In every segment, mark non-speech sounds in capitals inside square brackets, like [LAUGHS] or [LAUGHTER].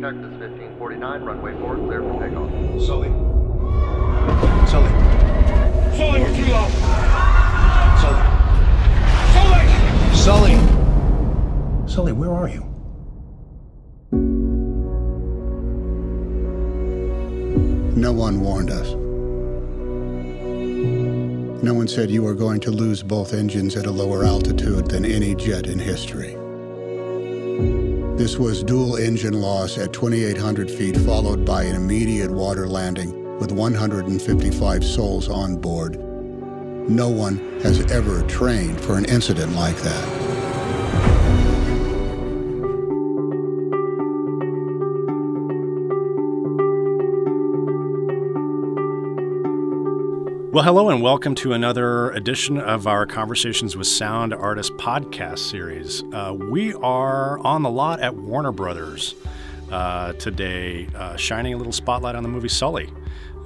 Cactus 1549, runway 4, clear for takeoff. Sully. Sully. Sully, we're too low. Sully. Sully. Sully, where are you? No one warned us. No one said you were going to lose both engines at a lower altitude than any jet in history. This was dual engine loss at 2,800 feet, followed by an immediate water landing with 155 souls on board. No one has ever trained for an incident like that. Well, hello, and welcome to another edition of our Conversations with Sound Artists podcast series. Uh, we are on the lot at Warner Brothers uh, today, uh, shining a little spotlight on the movie Sully,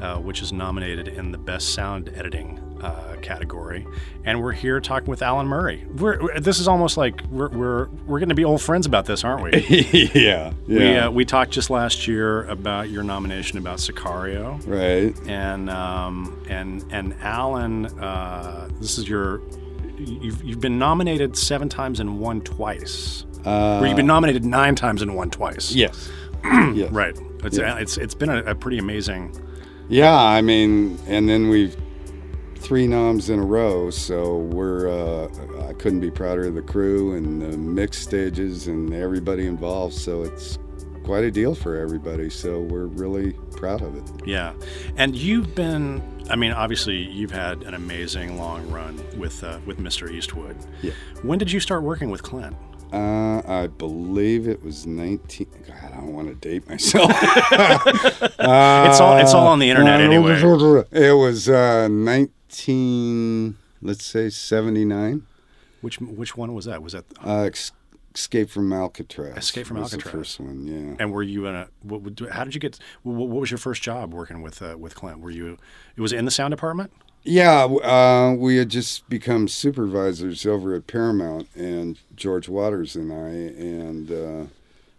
uh, which is nominated in the Best Sound Editing uh, category. And we're here talking with Alan Murray. We're, we're- this is almost like we're, we're, we're going to be old friends about this, aren't we? [LAUGHS] yeah, We, yeah, uh, we talked just last year about your nomination about Sicario right. and um, and and Alan, uh, this is your you've you've been nominated seven times and won twice, Uh, or you've been nominated nine times and won twice. yes, [CLEARS THROAT] yes, right. It's Yeah. it's it's been a, a pretty amazing. Yeah, I mean, and then we've three noms in a row, so we're. Uh, I couldn't be prouder of the crew and the mix stages and everybody involved. So it's quite a deal for everybody. So we're really proud of it. Yeah, and you've been. I mean, obviously, you've had an amazing long run with uh, with Mr. Eastwood. Yeah. When did you start working with Clint? Uh, I believe it was 19. God, I don't want to date myself. [LAUGHS] It's all it's all on the internet anyway. [LAUGHS] It was uh, 19, let's say 79. Which which one was that? Was that Uh, ex- Escape from Alcatraz. Escape from Alcatraz. The first one, yeah. And were you in a? What, how did you get? What, what was your first job working with uh, with Clint? Were you? It was in the sound department. Yeah, uh, we had just become supervisors over at Paramount, and George Watters and I, and uh,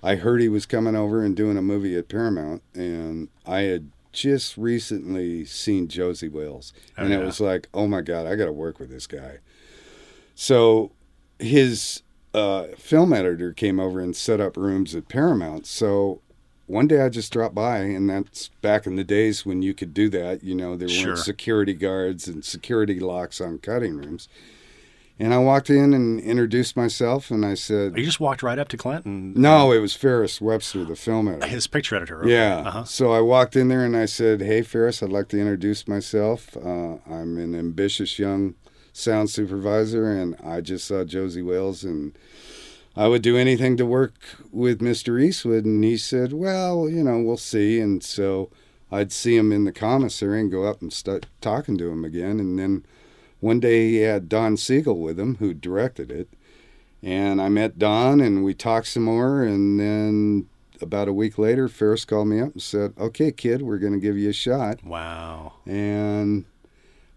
I heard he was coming over and doing a movie at Paramount, and I had just recently seen Josie Wales, and yeah. it was like, oh my god, I got to work with this guy. So his uh, film editor came over and set up rooms at Paramount. So one day I just dropped by, and that's back in the days when you could do that. You know, there Sure. weren't security guards and security locks on cutting rooms. And I walked in and introduced myself, and I said, You just walked right up to Clinton." "No, it was Ferris Webster, the film editor." his picture editor. okay. Yeah. Uh-huh. So I walked in there and I said, "Hey, Ferris, I'd like to introduce myself. Uh, I'm an ambitious young sound supervisor, and I just saw Josie Wales, and I would do anything to work with Mr. Eastwood." And he said, "Well, you know, we'll see." And so I'd see him in the commissary and go up and start talking to him again, and then. One day he had Don Siegel with him, who directed it, and I met Don and we talked some more. And then about a week later, Ferris called me up and said, "Okay, kid, we're going to give you a shot." Wow. And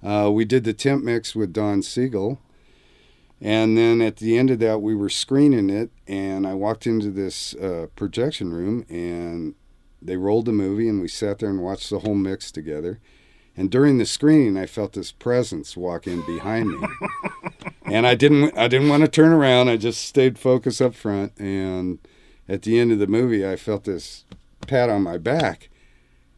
uh, we did the temp mix with Don Siegel. And then at the end of that, we were screening it, and I walked into this uh, projection room, and they rolled the movie, and we sat there and watched the whole mix together. And during the screening, I felt this presence walk in behind me, and I didn't. I didn't want to turn around. I just stayed focused up front. And at the end of the movie, I felt this pat on my back,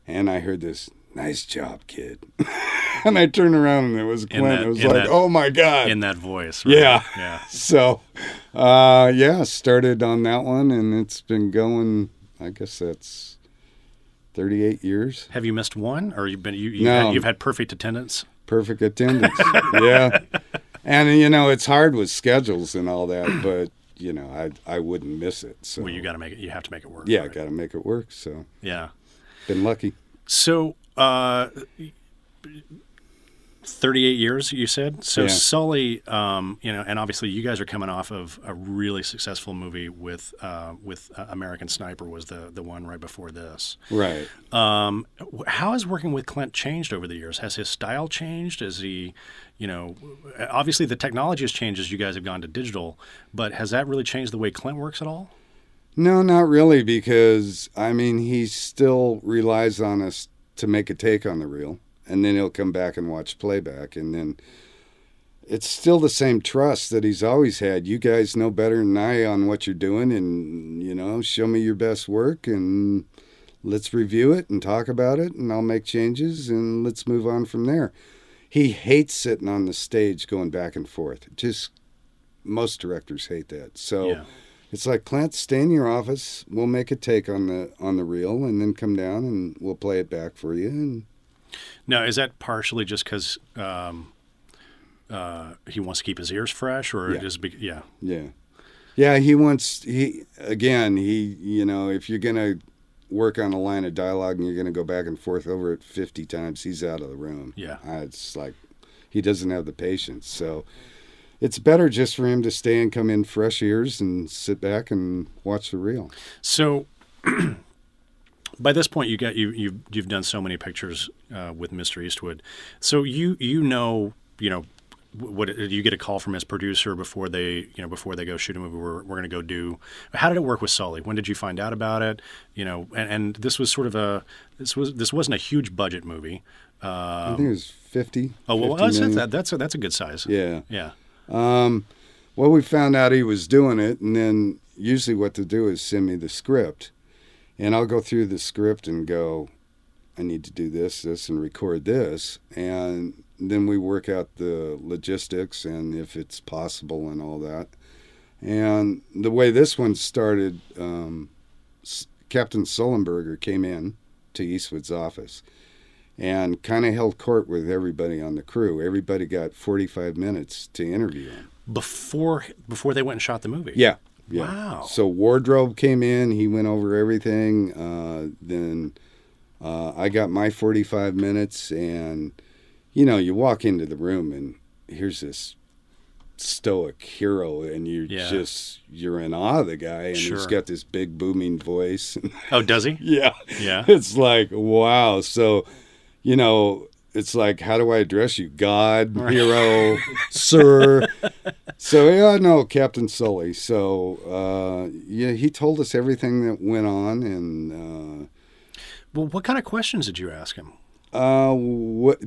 and I heard this "Nice job, kid." [LAUGHS] and I turned around, and it was Clint. that- it was like, that- "Oh my god!" In that voice. right? Yeah. Yeah. [LAUGHS] so, uh, yeah, started on that one, and it's been going. I guess that's thirty-eight years. Have you missed one, or you've been you, you've, No. had, you've had perfect attendance? Perfect attendance. [LAUGHS] yeah, and you know it's hard with schedules and all that, but you know I I wouldn't miss it. So Well, you got to make it. You have to make it work. yeah, right? got to make it work. So Yeah. been lucky. So, uh, 38 years, you said? So, Yeah. Sully, um, you know, and obviously you guys are coming off of a really successful movie with uh, with uh, American Sniper was the, the one right before this. Right. Um, how has working with Clint changed over the years? Has his style changed? Is he, you know, obviously the technology has changed as you guys have gone to digital, but has that really changed the way Clint works at all? No, not really, because I mean he still relies on us to make a take on the reel, and then he'll come back and watch playback, and then it's still the same trust that he's always had. You guys know better than I on what you're doing, and you know, show me your best work, and let's review it and talk about it, and I'll make changes, and let's move on from there. He hates sitting on the stage going back and forth. Just most directors hate that. So. Yeah. It's like Clint, stay in your office. We'll make a take on the on the reel, and then come down and we'll play it back for you. And Now, is that partially just because um, uh, he wants to keep his ears fresh, or Yeah. just be, yeah? yeah, yeah. He wants he again. He you know if you're gonna work on a line of dialogue and you're gonna go back and forth over it 50 times, he's out of the room. Yeah. Uh, it's like he doesn't have the patience. So it's better just for him to stay and come in fresh ears and sit back and watch the reel. So, [CLEARS THROAT] by this point, you got you you've, you've done so many pictures uh, with Mr. Eastwood, so you you know you know what you get a call from his producer before they you know before they go shoot a movie. We're we're going to go do. How did it work with Sully? When did you find out about it? You know, and, and this was sort of a this was this wasn't a huge budget movie. I think it was 50. Oh well, 50 that's, that's, that's a that's a good size. Yeah. yeah. Um, well, we found out he was doing it, and then usually what to do is send me the script, and I'll go through the script and go, I need to do this, this, and record this, and then we work out the logistics and if it's possible and all that. And the way this one started, um, S- Captain Sullenberger came in to Eastwood's office and kind of held court with everybody on the crew. Everybody got 45 minutes to interview him. Before before they went and shot the movie. Yeah. Yeah. Wow. So wardrobe came in. He went over everything. Uh, then uh, I got my 45 minutes, and you know, you walk into the room and here's this stoic hero, and you Yeah. just you're in awe of the guy, and Sure. he's got this big booming voice. [LAUGHS] Oh, does he? yeah. Yeah. It's like wow. So, you know. It's like, how do I address you? God, hero, [LAUGHS] sir. So yeah, no, Captain Sully. So uh, yeah, he told us everything that went on, and Well, what kind of questions did you ask him? uh, uh, what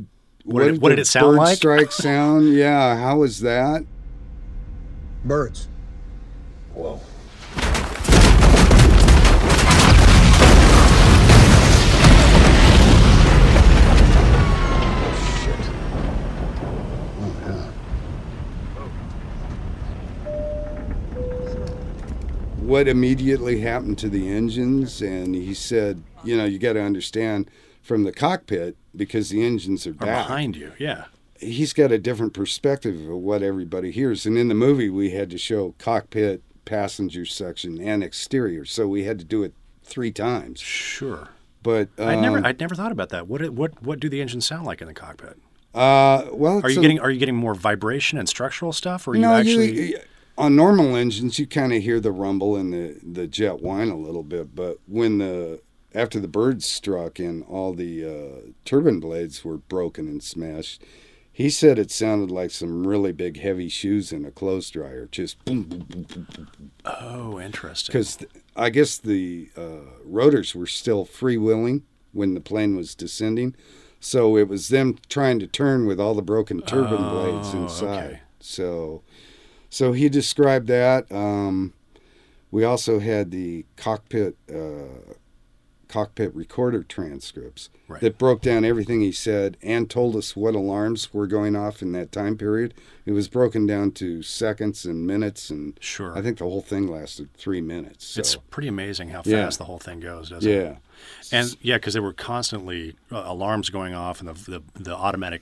What did it- what did it sound bird like? Strike [LAUGHS] sound? Yeah, how was that? Birds. Whoa. What immediately happened to the engines? And he said, you know, you got to understand from the cockpit because the engines are back. behind you? Yeah. he's got a different perspective of what everybody hears. And in the movie, we had to show cockpit, passenger section, and exterior. So we had to do it three times. Sure. But um, I'd never I'd never thought about that. What what what do the engines sound like in the cockpit? uh, well, Are you a- getting are you getting more vibration and structural stuff, or are you actually? you, on normal engines, you kind of hear the rumble and the the jet whine a little bit. But when the after the birds struck and all the uh, turbine blades were broken and smashed, he said it sounded like some really big heavy shoes in a clothes dryer, just boom, boom, boom, boom, boom. oh, interesting. because I guess the uh, rotors were still freewheeling when the plane was descending, so it was them trying to turn with all the broken turbine blades Oh, inside. okay. So, so he described that. Um, we also had the cockpit uh, cockpit recorder transcripts Right. that broke down everything he said and told us what alarms were going off in that time period. It was broken down to seconds and minutes, and Sure. I think the whole thing lasted three minutes. So. it's pretty amazing how fast Yeah. the whole thing goes, doesn't it? yeah, And yeah, because there were constantly uh, alarms going off and the the, the automatic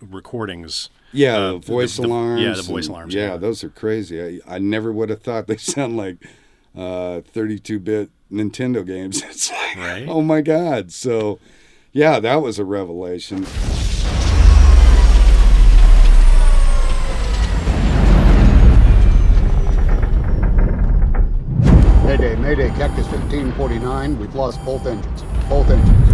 recordings. yeah, Uh, the voice the- the- alarms. yeah, the voice and- alarms, Yeah, yeah. those are crazy. I, I never would have thought they [LAUGHS] sound like uh, 32-bit Nintendo games. [LAUGHS] It's like, Right. oh my god. So, yeah, that was a revelation. Mayday, Mayday, Cactus 1549. We've lost both engines. Both engines.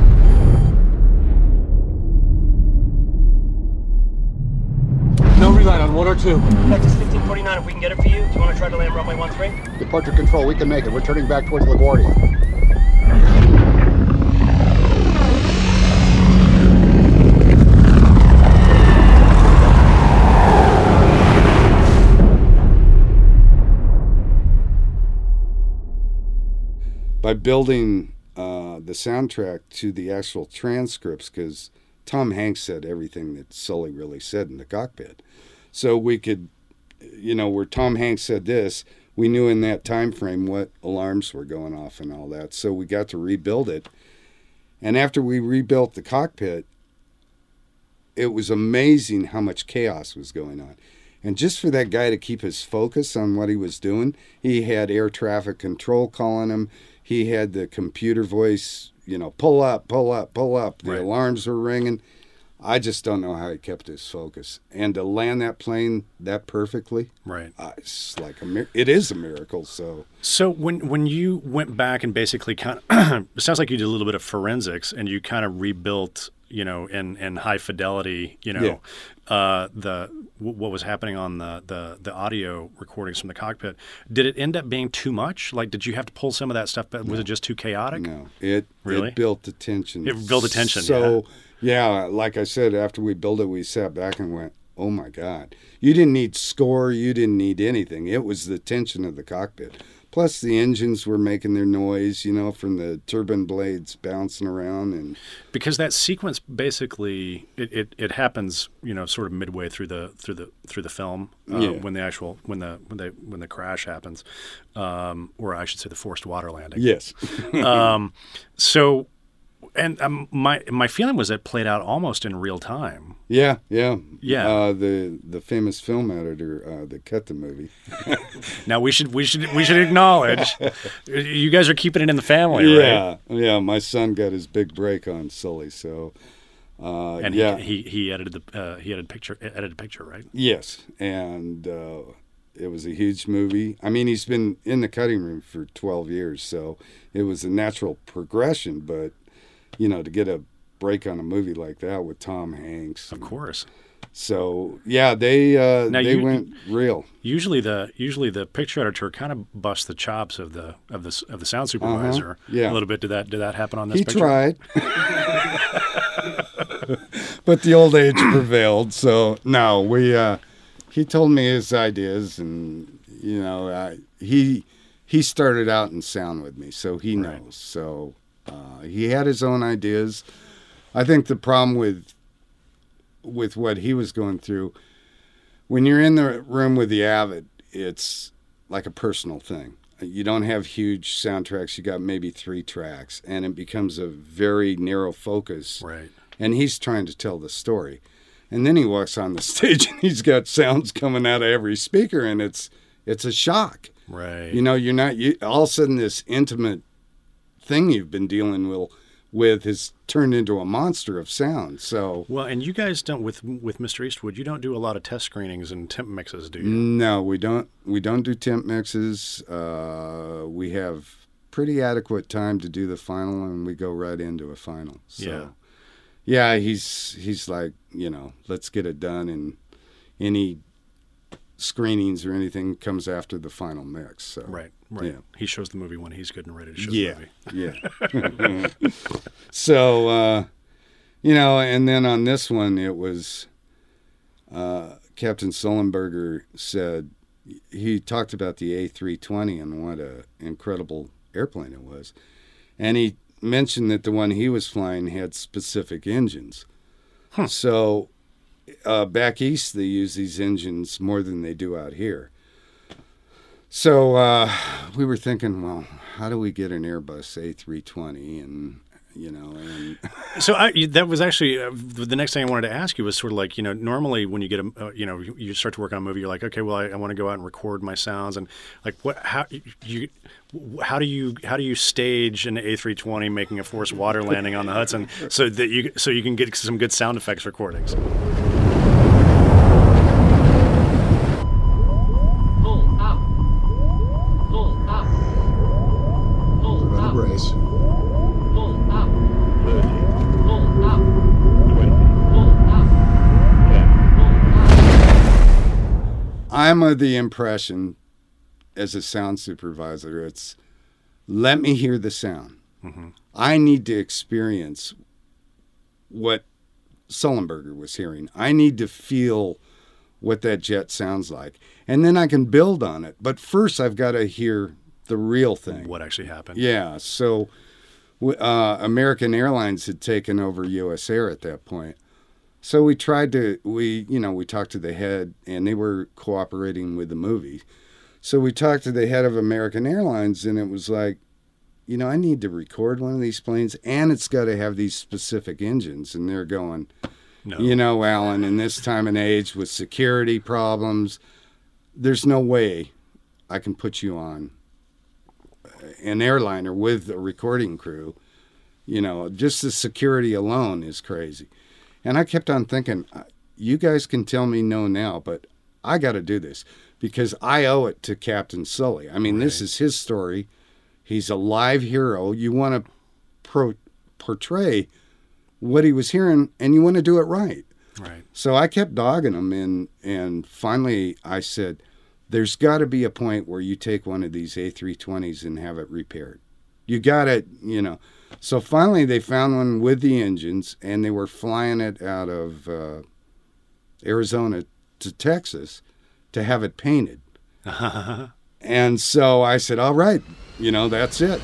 On one, one or two. Cactus 1549, if we can get it for you, do you want to try to land runway 13? Departure control, we can make it. We're turning back towards LaGuardia. by building uh, the soundtrack to the actual transcripts because Tom Hanks said everything that Sully really said in the cockpit. So we could, you know, where Tom Hanks said this, we knew in that time frame what alarms were going off and all that. So we got to rebuild it. And after we rebuilt the cockpit, it was amazing how much chaos was going on. And just for that guy to keep his focus on what he was doing, he had air traffic control calling him. He had the computer voice, you know, pull up, pull up, pull up. The Right. alarms were ringing. I just don't know how he kept his focus. And to land that plane that perfectly, Right. uh, it's like a it is a miracle. So So when when you went back and basically kind of, [CLEARS THROAT] it sounds like you did a little bit of forensics and you kind of rebuilt, you know, in in high fidelity, you know, uh, the wh- what was happening on the, the the audio recordings from the cockpit. Did it end up being too much? Like, did you have to pull some of that stuff? But was it just too chaotic? No, it Really? it built the tension. It built the tension, So yeah. Like I said, after we built it, we sat back and went, "Oh my God!" You didn't need score. You didn't need anything. It was the tension of the cockpit. Plus, the engines were making their noise, you know, from the turbine blades bouncing around, and because that sequence basically it, it, it happens you know sort of midway through the through the through the film uh, Yeah. when the actual when the when they when the crash happens um, or I should say the forced water landing yes, [LAUGHS] um, so and um, my my feeling was it played out almost in real time yeah, yeah, Yeah. Uh, the the famous film editor uh, that cut the movie. [LAUGHS] now we should we should we should acknowledge you guys are keeping it in the family right Yeah, yeah. My son got his big break on Sully, so uh, and yeah, he, he he edited the uh, he edited picture edited picture right Yes, and uh, it was a huge movie. I mean, he's been in the cutting room for 12 years, so it was a natural progression. But you know, to get a break on a movie like that with Tom Hanks, of course So yeah, they uh, Now they you- went real. Usually the usually the picture editor kind of busts the chops of the of the of the sound supervisor Uh-huh. Yeah. a little bit. Did that did that happen on this He picture? tried, [LAUGHS] but the old age prevailed. So no, we. Uh, he told me his ideas, and you know, I, he he started out in sound with me, so he Right. knows. So uh, he had his own ideas. I think the problem with with what he was going through, when you're in the room with the avid, it's like a personal thing. You don't have huge soundtracks. You got maybe three tracks, and it becomes a very narrow focus. Right. And he's trying to tell the story, and then he walks on the [LAUGHS] stage and he's got sounds coming out of every speaker, and it's it's a shock. Right. You know, you're not you, all of a sudden this intimate thing you've been dealing with with has turned into a monster of sound. So well, and you guys don't with with Mr. Eastwood. You don't do a lot of test screenings and temp mixes, do you? no, we don't we don't do temp mixes. Uh, we have pretty adequate time to do the final, and we go right into a final. So, Yeah. yeah, he's he's like you know, let's get it done, and any screenings or anything comes after the final mix. So Right. Right. Yeah. He shows the movie when he's good and ready to show yeah, the movie. yeah. [LAUGHS] [LAUGHS] so, uh, you know, and then on this one, it was uh, Captain Sullenberger said he talked about the A320 and what a incredible airplane it was, and he mentioned that the one he was flying had specific engines. So, uh, back east, they use these engines more than they do out here. So uh, we were thinking, well, how do we get an Airbus A320? And you know, and So I, that was actually uh, the next thing I wanted to ask you was sort of like you know normally when you get a uh, you know you, start to work on a movie you're like okay well I, I want to go out and record my sounds and like what how you how do you how do you stage an A320 making a forced water landing on the Hudson so that you so you can get some good sound effects recordings the impression, as a sound supervisor, it's let me hear the sound. I need to experience what Sullenberger was hearing. I need to feel what that jet sounds like. And then I can build on it. But first, I've got to hear the real thing. What actually happened? Yeah. So uh, American Airlines had taken over US Air at that point. So we tried to, we, you know, we talked to the head and they were cooperating with the movie. So we talked to the head of American Airlines and it was like, you know, I need to record one of these planes and it's got to have these specific engines. And they're going, No. you know, Alan, in this time and age with security problems, there's no way I can put you on an airliner with a recording crew. You know, just the security alone is crazy. And I kept on thinking, uh, you guys can tell me no now, but I got to do this because I owe it to Captain Sully. I mean, this is his story. He's a live hero. You want to pro- portray what he was hearing, and you want to do it right. Right. So I kept dogging him, and and finally I said, "There's got to be a point where you take one of these A320s and have it repaired. You got to, you know." So finally, they found one with the engines, and they were flying it out of uh, Arizona to Texas to have it painted. [LAUGHS] and so I said, "All right, you know, that's it."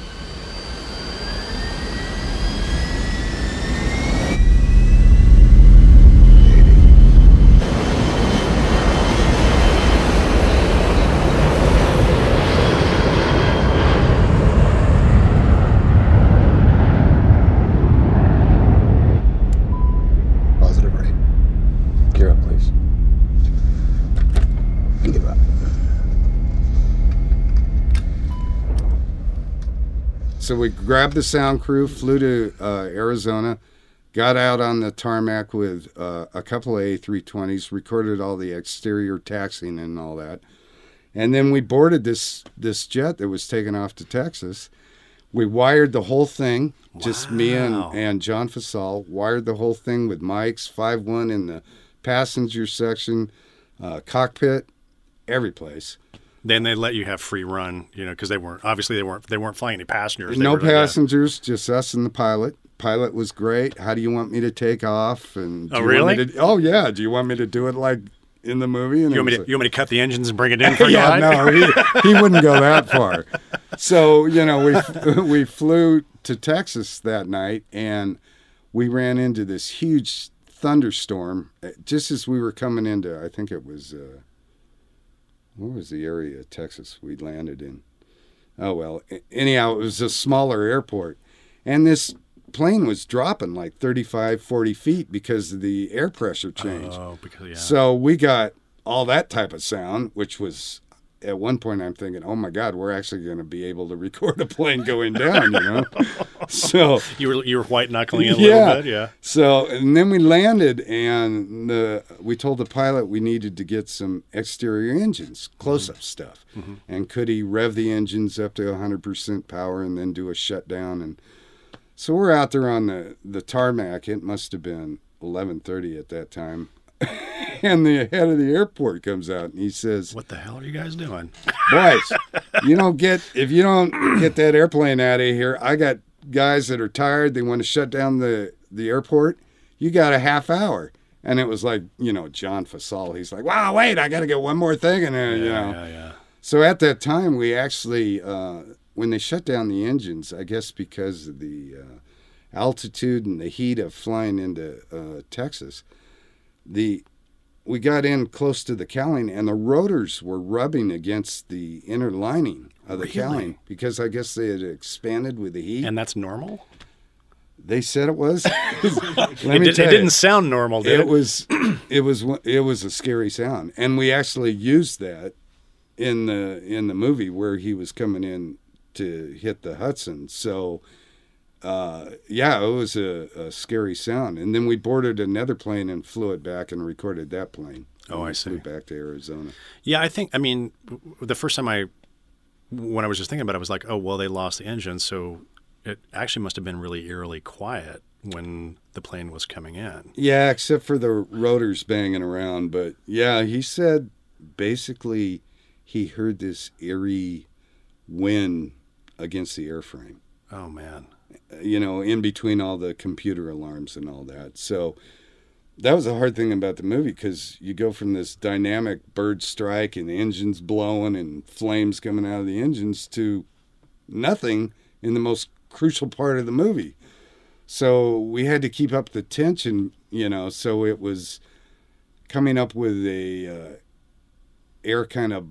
Positive rate. Gear up, please. Give up. So we grabbed the sound crew, flew to uh, Arizona, got out on the tarmac with uh, a couple of A320s, recorded all the exterior taxiing and all that, and then we boarded this this jet that was taken off to Texas. We wired the whole thing, just me and, and John Fasal wired the whole thing with mics, five one in the passenger section, uh, cockpit, every place. Then they let you have free run, you know, because they weren't obviously they weren't they weren't flying any passengers. They no were like, uh, passengers, just us and the pilot. Pilot was great. How do you want me to take off? And do Oh, you want me really? to- oh yeah. Do you want me to do it like in the movie? And You want, to, you want me to cut the engines and bring it in [LAUGHS] for like- yeah, no, he, he wouldn't go that far. So you know, we [LAUGHS] we flew to Texas that night, and we ran into this huge thunderstorm uh, just as we were coming into. I think it was. Uh, what was the area of Texas we landed in? Oh well. Anyhow, it was a smaller airport, and this plane was dropping like 35, 40 feet because of the air pressure changed. Oh, because yeah. So we got all that type of sound, which was at one point I'm thinking, oh my God, we're actually going to be able to record a plane going down, you know? [LAUGHS] so you were you were white knuckling it a Yeah. little bit, yeah. so and then we landed, and the we told the pilot we needed to get some exterior engines, close up mm-hmm. stuff, mm-hmm. and could he rev the engines up to 100% power and then do a shutdown? And so we're out there on the the tarmac. It must have been 11:30 at that time. [LAUGHS] And the head of the airport comes out and he says, What the hell are you guys doing? boys, [LAUGHS] you don't get if you don't get that airplane out of here. I got guys that are tired. They want to shut down the the airport. You got a half hour, and it was like you know John Fasal. He's like, wow, wait, I got to get one more thing, and then you know. Yeah, yeah. So at that time, we actually uh, when they shut down the engines, I guess because of the uh, altitude and the heat of flying into uh, Texas, the we got in close to the cowling and the rotors were rubbing against the inner lining of the Really? cowling because I guess they had expanded with the heat. And that's normal? they said it was. [LAUGHS] Let it, me did, it you, didn't sound normal, did it? it was it was it was a scary sound and we actually used that in the in the movie where he was coming in to hit the Hudson so uh, yeah it was a, a scary sound and then we boarded another plane and flew it back and recorded that plane Oh, I we flew see. back to Arizona Yeah, I think. I mean, the first time I, when I was just thinking about it, I was like, oh well, they lost the engine, so it actually must have been really eerily quiet when the plane was coming in. yeah except for the rotors banging around but yeah he said basically he heard this eerie wind against the airframe. Oh man. You know, in between all the computer alarms and all that. So that was the hard thing about the movie because you go from this dynamic bird strike and the engines blowing and flames coming out of the engines to nothing in the most crucial part of the movie. So we had to keep up the tension, you know. So it was coming up with a uh, air kind of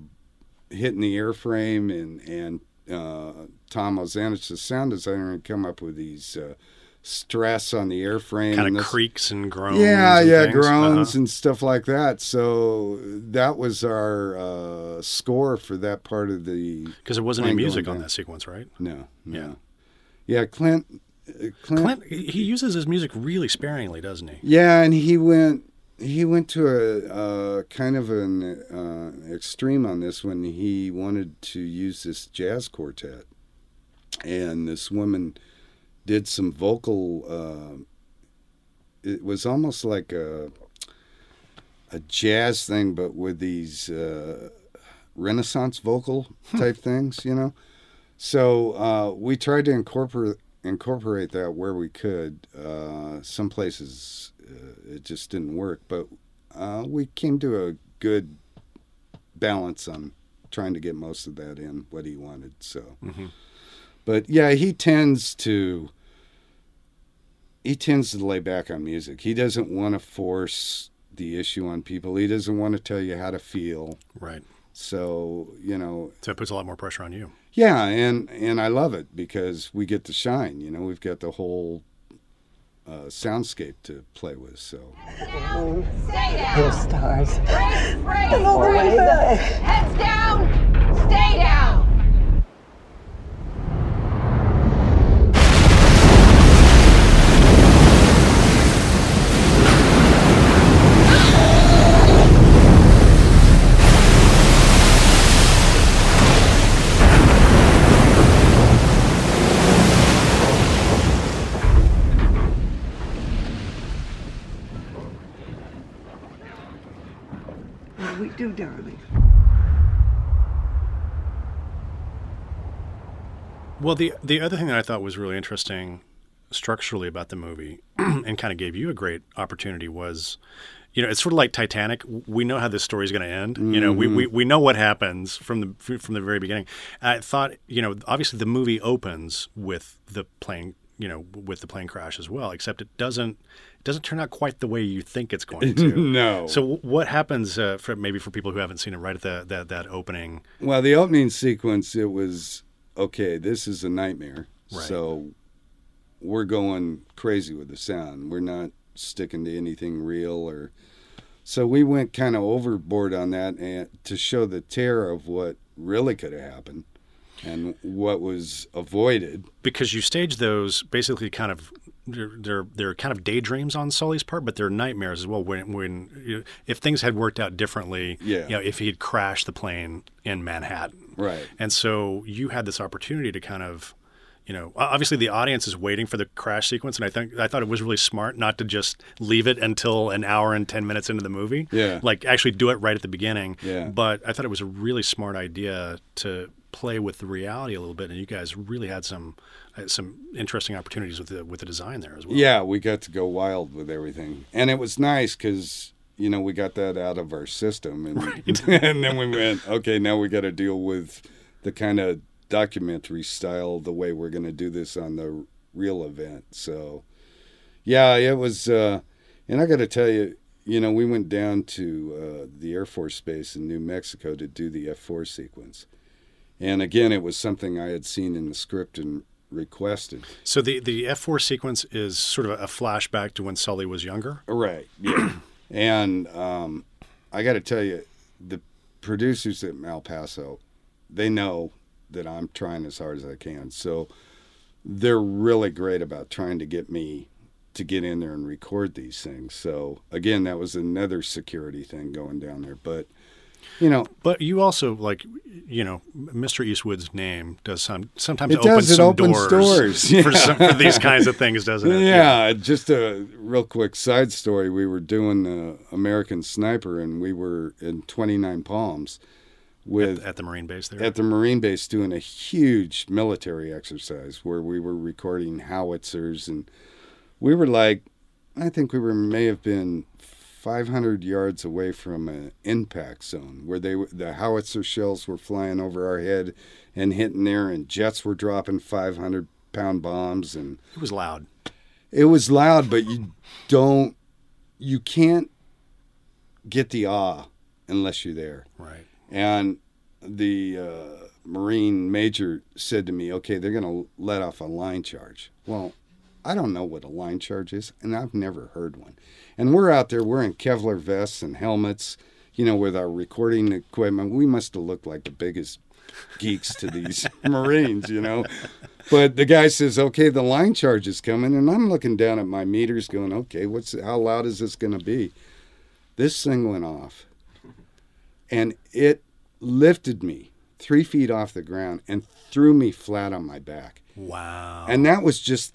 hitting the airframe, and and uh, Tom Ozanich, the sound designer, and come up with these uh, stress on the airframe, Kind and of this- creaks and groans. yeah, and yeah, things. groans Uh-huh. and stuff like that. So that was our uh, score for that part of the. Because there wasn't any music on that sequence, right? No, no. Yeah. Yeah, Clint. uh, Clint. Clint, he uses his music really sparingly, doesn't he? Yeah, and he went. He went to a uh, kind of an uh, extreme on this when he wanted to use this jazz quartet, and this woman did some vocal. Uh, it was almost like a a jazz thing, but with these uh, Renaissance vocal type things, you know. So uh, we tried to incorporate incorporate that where we could. Uh, some places uh, it just didn't work, but uh, we came to a good balance on trying to get most of that in what he wanted. So, Mhm. but yeah, he tends to he tends to lay back on music. He doesn't want to force the issue on people. He doesn't want to tell you how to feel. Right. So you know, So it puts a lot more pressure on you. yeah, and and I love it because we get to shine. You know, we've got the whole uh, soundscape to play with. So Stay down. Little stars. Brace, brace, Hello, brace. Heads down. Stay down. What do darling? Well, the the other thing that I thought was really interesting structurally about the movie, [CLEARS THROAT] and kind of gave you a great opportunity was, you know, it's sort of like Titanic. We know how this story is going to end. You know, we, mm-hmm. we we know what happens from the from the very beginning. I thought, you know, obviously the movie opens with the plane, you know, with the plane crash as well. Except it doesn't it doesn't turn out quite the way you think it's going to. [LAUGHS] no. So what happens uh, for maybe for people who haven't seen it right at the, that that opening? Well, the opening sequence, it was okay. This is a nightmare. Right. So we're going crazy with the sound. We're not sticking to anything real or. So we went kind of overboard on that, and to show the terror of what really could have happened, and what was avoided. because you stage those basically kind of they're they're, they're kind of daydreams on Sully's part, but they're nightmares as well. When when if things had worked out differently, Yeah. you know, if he had crashed the plane in Manhattan, Right. and so you had this opportunity to kind of. You know, obviously the audience is waiting for the crash sequence, and I think I thought it was really smart not to just leave it until an hour and ten minutes into the movie. Yeah. like actually do it right at the beginning. Yeah. But I thought it was a really smart idea to play with the reality a little bit, and you guys really had some uh, some interesting opportunities with the with the design there as well. Yeah, we got to go wild with everything, and it was nice because you know we got that out of our system, and [LAUGHS] and then we went, okay, now we got to deal with the kind of documentary style, the way we're going to do this on the real event. So, yeah, it was, uh, and I got to tell you, you know, we went down to uh, the Air Force Base in New Mexico to do the F four sequence, and again, it was something I had seen in the script and requested. So the the F four sequence is sort of a flashback to when Sully was younger. Right. Yeah. [CLEARS THROAT] and um, I got to tell you, the producers at Malpaso, they know that I'm trying as hard as I can. So they're really great about trying to get me to get in there and record these things. So again, that was another security thing going down there. But you know, But you also like, you know, Mr. Eastwood's name does some sometimes It open does, it some opens doors, doors, [LAUGHS] for, some, for these kinds of things, doesn't it? Yeah, just a real quick side story. We were doing the American Sniper, and we were in 29 Palms with At, at the Marine base there. at the Marine base doing a huge military exercise where we were recording howitzers, and we were like, I think we were may have been 500 yards away from an impact zone where they the howitzer shells were flying over our head and hitting there, and jets were dropping 500 pound bombs and it was loud. it was loud, but you don't, you can't get the awe unless you're there. Right. And the uh, Marine major said to me, okay, they're going to let off a line charge. Well, I don't know what a line charge is, and I've never heard one. And we're out there, we're in Kevlar vests and helmets, you know, with our recording equipment. We must have looked like the biggest geeks to these [LAUGHS] Marines, you know. But the guy says, "Okay, the line charge is coming," and I'm looking down at my meters, going, "Okay, what's how loud is this going to be?" This thing went off, and it lifted me three feet off the ground and threw me flat on my back. Wow. And that was just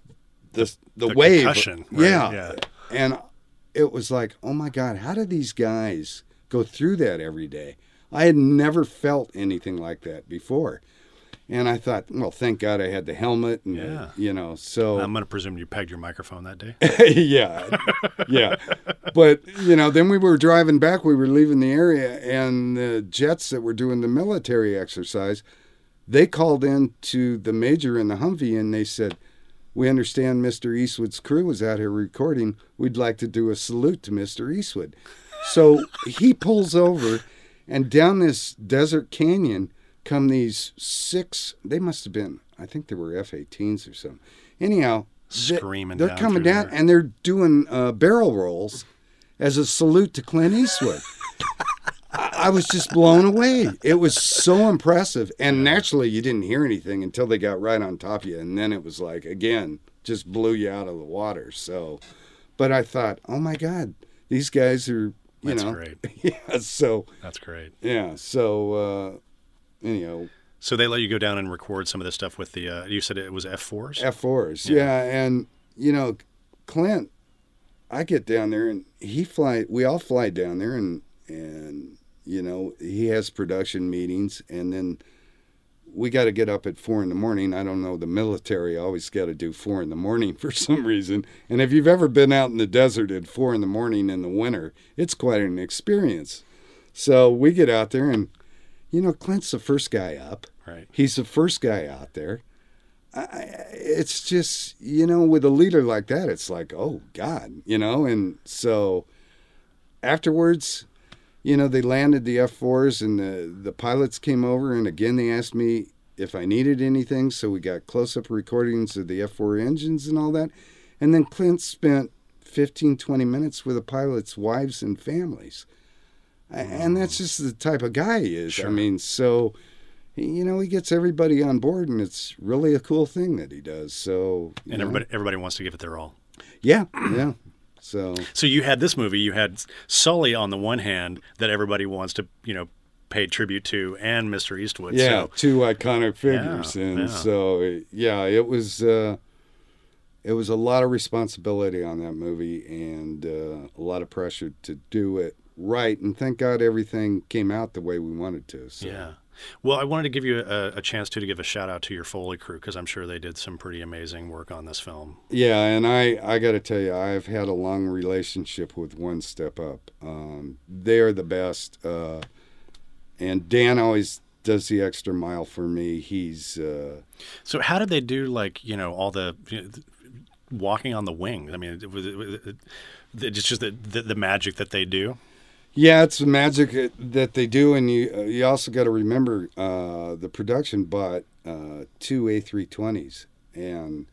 the the, The wave. right, Yeah. yeah. And it was like, oh my God, how did these guys go through that every day? I had never felt anything like that before. And I thought, well, thank God I had the helmet and, Yeah. you know, so. I'm going to presume you pegged your microphone that day. [LAUGHS] yeah, yeah. But you know, then we were driving back. We were leaving the area, and the jets that were doing the military exercise, they called in to the major in the Humvee, and they said, "We understand Mr. Eastwood's crew was out here recording. We'd like to do a salute to Mr. Eastwood." So he pulls over, and down this desert canyon come these six. They must have been. I think they were F-18s or something. Anyhow, they- Screaming They're down coming down, there. and they're doing uh, barrel rolls as a salute to Clint Eastwood. [LAUGHS] I, was just blown away. It was so impressive, and naturally, you didn't hear anything until they got right on top of you, and then it was like again, just blew you out of the water. So, but I thought, oh my God, these guys are, you That's know, great. [LAUGHS] yeah. So That's great. yeah, so uh, anyhow, So they let you go down and record some of this stuff with the. Uh, you said it was F fours. F fours, yeah. and you know, Clint, I get down there and he fly. We all fly down there, and and you know he has production meetings, and then we got to get up at four in the morning. I don't know. The military always got to do four in the morning [LAUGHS] for some reason. And if you've ever been out in the desert at four in the morning in the winter, it's quite an experience. So we get out there, and you know, Clint's the first guy up. Right. He's the first guy out there. I, it's just you know with a leader like that it's like oh god you know and so afterwards you know they landed the f4s and the the pilots came over and again they asked me if i needed anything. So we got close-up recordings of the f4 engines and all that. And then clint spent 15 20 minutes with the pilots wives and families. And that's just the type of guy he is. I mean so you know, he gets everybody on board, and it's really a cool thing that he does. So, And know, everybody everybody wants to give it their all. yeah, yeah. So, So you had this movie. You had Sully on the one hand that everybody wants to you know pay tribute to, and Mr. Eastwood. yeah, So, two iconic figures, Yeah, and yeah. so yeah, it was uh, it was a lot of responsibility on that movie, and uh, a lot of pressure to do it right. And thank God everything came out the way we wanted to. So. yeah. Well, I wanted to give you a, a chance too to give a shout out to your Foley crew because I'm sure they did some pretty amazing work on this film. Yeah, and I, I got to tell you, I've had a long relationship with One Step Up. Um, they are the best. Uh, and Dan always does the extra mile for me. He's, uh, So how did they do like you know all the you know, walking on the wing? I mean, it was it, it, it's just the, the the magic that they do. Yeah, it's magic uh, that they do. And you, uh, you also got to remember uh, the production bought uh, two A320s. And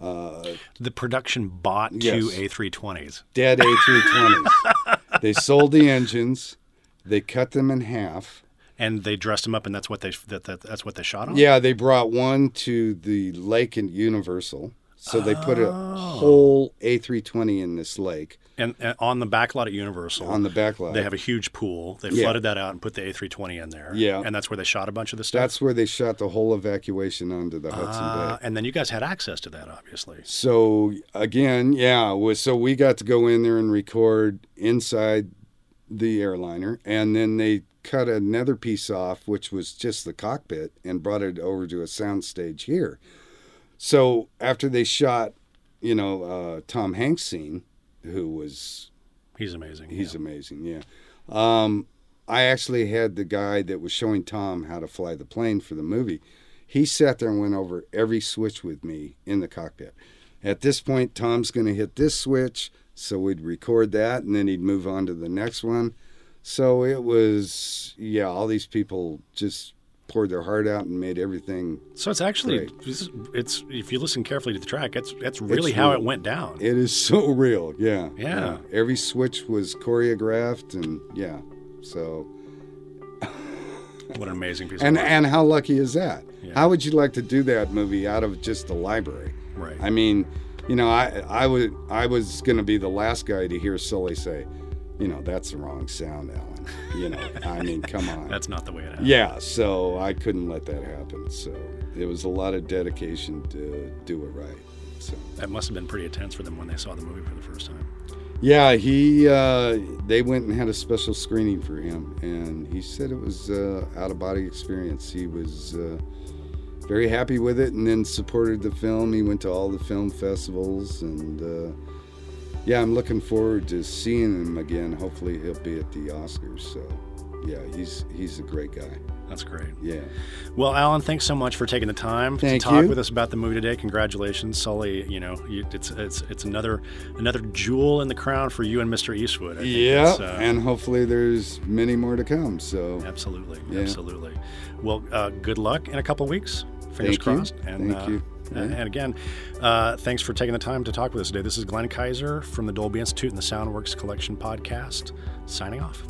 uh, The production bought Yes. two A320s. dead A320s. [LAUGHS] they sold the engines, they cut them in half. and they dressed them up, and that's what they that, that that's what they shot on. Yeah, they brought one to the lake in Universal. So they put a Oh. whole A320 in this lake And, and on the back lot at Universal, on the back lot. they have a huge pool. They Yeah. flooded that out and put the A320 in there. Yeah. and that's where they shot a bunch of the stuff. That's where they shot the whole evacuation onto the Hudson Uh, Bay. and then you guys had access to that, obviously. So again, yeah, was so we got to go in there and record inside the airliner, and then they cut another piece off, which was just the cockpit, and brought it over to a sound stage here. So after they shot, you know, uh, Tom Hanks scene, who was He's amazing. he's yeah. amazing, yeah. Um, I actually had the guy that was showing Tom how to fly the plane for the movie. He sat there and went over every switch with me in the cockpit. At this point, Tom's going to hit this switch, so we'd record that, and then he'd move on to the next one. So it was, yeah, all these people just poured their heart out and made everything. So it's actually Great. it's if you listen carefully to the track, it's that's really It's how real. it went down. It is so [LAUGHS] real, yeah. Yeah. Every switch was choreographed, and yeah. So [LAUGHS] what an amazing piece and of work. and how lucky is that? Yeah. How would you like to do that movie out of just the library? right. I mean, you know, I I would I was gonna be the last guy to hear Sully say, you know, that's the wrong sound, Alan. You know, I mean, come on. that's not the way it happened. yeah, so I couldn't let that happen. So it was a lot of dedication to do it right. So That must have been pretty intense for them when they saw the movie for the first time. yeah, he uh, they went and had a special screening for him, and he said it was uh, out of body experience. He was uh, very happy with it, and then supported the film. He went to all the film festivals, and uh, yeah, I'm looking forward to seeing him again. Hopefully, he'll be at the Oscars. So yeah, he's he's a great guy. That's great. Yeah, Well, Alan, thanks so much for taking the time Thank to talk you. with us about the movie today. Congratulations, Sully. You know, you, it's it's it's another another jewel in the crown for you and Mr. Eastwood. I think yeah, uh, and hopefully there's many more to come. So absolutely, Yeah. absolutely. Well, uh, good luck in a couple weeks. Fingers Thank you. crossed. And, Thank uh, you. And Yeah. and again, uh, thanks for taking the time to talk with us today. This is Glenn Kiser from the Dolby Institute and the Soundworks Collection podcast, signing off.